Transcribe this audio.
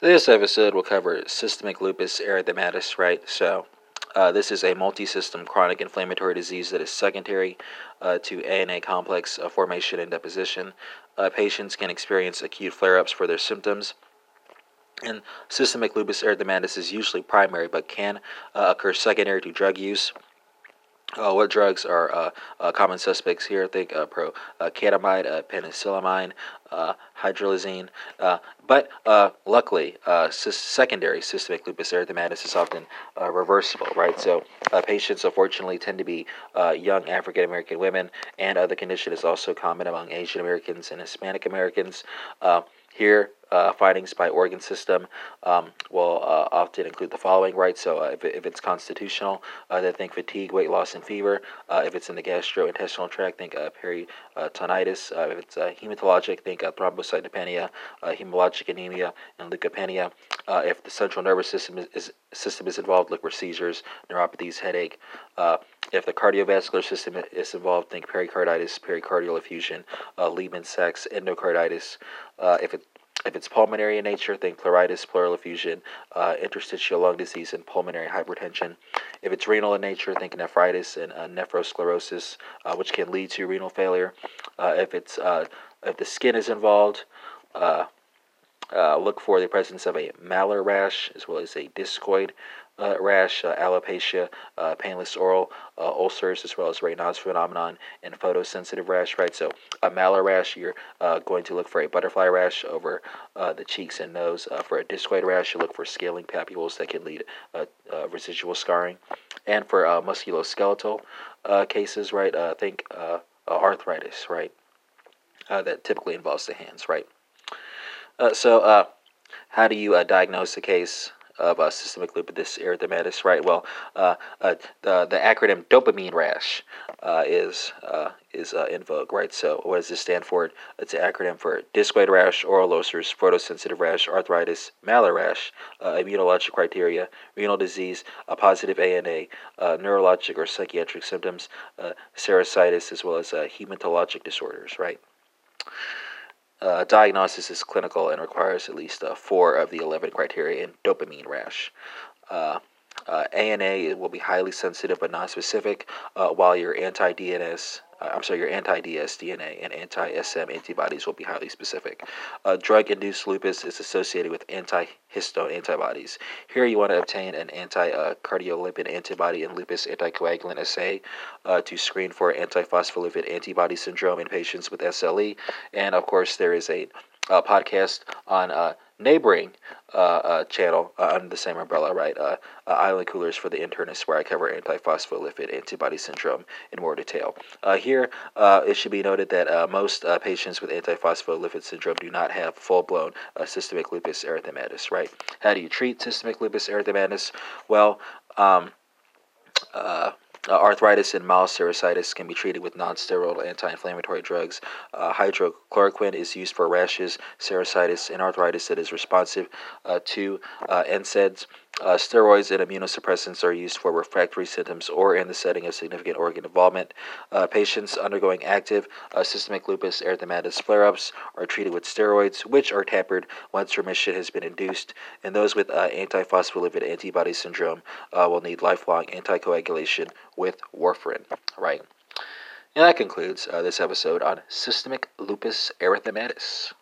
This episode will cover systemic lupus erythematosus, right? So, uh, this is a multi-system chronic inflammatory disease that is secondary uh, to ANA complex uh, formation and deposition. Uh, patients can experience acute flare-ups for their symptoms. And systemic lupus erythematosus is usually primary, but can uh, occur secondary to drug use. Uh, what drugs are uh, uh, common suspects here? I think uh, pro uh, uh, penicillamine, hydralazine. But luckily, uh, secondary systemic lupus erythematosus is often reversible, right? So patients, unfortunately, tend to be young African American women, and the condition is also common among Asian Americans and Hispanic Americans. Here, uh, findings by organ system um, will uh, often include the following, right? So, uh, if, if it's constitutional, uh, then think fatigue, weight loss, and fever. Uh, if it's in the gastrointestinal tract, think uh, peritonitis. if it's hematologic, think thrombocytopenia, hemolytic anemia, and leukopenia. if the central nervous system is, is, system is involved, look for seizures, neuropathies, headache. if the cardiovascular system is involved, think pericarditis, pericardial effusion, uh, Libman-Sacks endocarditis. if it if it's pulmonary in nature, think pleuritis, pleural effusion, uh, interstitial lung disease, and pulmonary hypertension. If it's renal in nature, think nephritis and uh, nephrosclerosis, uh, which can lead to renal failure. Uh, if it's uh, if the skin is involved, uh, look for the presence of a malar rash as well as a discoid uh, rash, uh, alopecia, uh, painless oral uh, ulcers, as well as Raynaud's phenomenon and photosensitive rash, right? So, a malar rash, you're going to look for a butterfly rash over the cheeks and nose. for a discoid rash, you look for scaling papules that can lead residual scarring. And for musculoskeletal cases, right, think arthritis, right? that typically involves the hands, right? So, how do you diagnose a case of uh, systemic lupus erythematosus, right? Well, uh, uh, the, the acronym dopamine rash uh, is uh, is uh, in vogue, right? So, what does this stand for? It's an acronym for discoid rash, oral ulcers, photosensitive rash, arthritis, malar rash, immunologic criteria, renal disease, a positive ANA, neurologic or psychiatric symptoms, serositis, as well as hematologic disorders, right? Uh, diagnosis is clinical and requires at least uh, four of the 11 criteria in dopamine rash. Uh, uh ANA will be highly sensitive but non-specific, uh, while your anti-DNS uh, I'm sorry, your anti-DS DNA and anti-SM antibodies will be highly specific. Uh, drug-induced lupus is associated with anti-histone antibodies. Here you want to obtain an anti-cardiolipin antibody and lupus anticoagulant assay uh, to screen for antiphospholipid antibody syndrome in patients with SLE. And of course, there is a, a podcast on uh, neighboring uh, uh, channel uh, under the same umbrella, right? Island Coolers for the Internist, where I cover antiphospholipid antibody syndrome in more detail. Here, it should be noted that most patients with antiphospholipid syndrome do not have full-blown systemic lupus erythematosus, right? How do you treat systemic lupus erythematosus? Well, um, uh, arthritis and mild serositis can be treated with non-steroidal anti-inflammatory drugs. Uh, hydroxychloroquine is used for rashes, serositis, and arthritis that is responsive uh, to uh, NSAIDs. Uh, steroids and immunosuppressants are used for refractory symptoms or in the setting of significant organ involvement. Uh, patients undergoing active uh, systemic lupus erythematosus flare ups are treated with steroids, which are tapered once remission has been induced. And those with uh, antiphospholipid antibody syndrome uh, will need lifelong anticoagulation with warfarin. Right. And that concludes uh, this episode on systemic lupus erythematosus.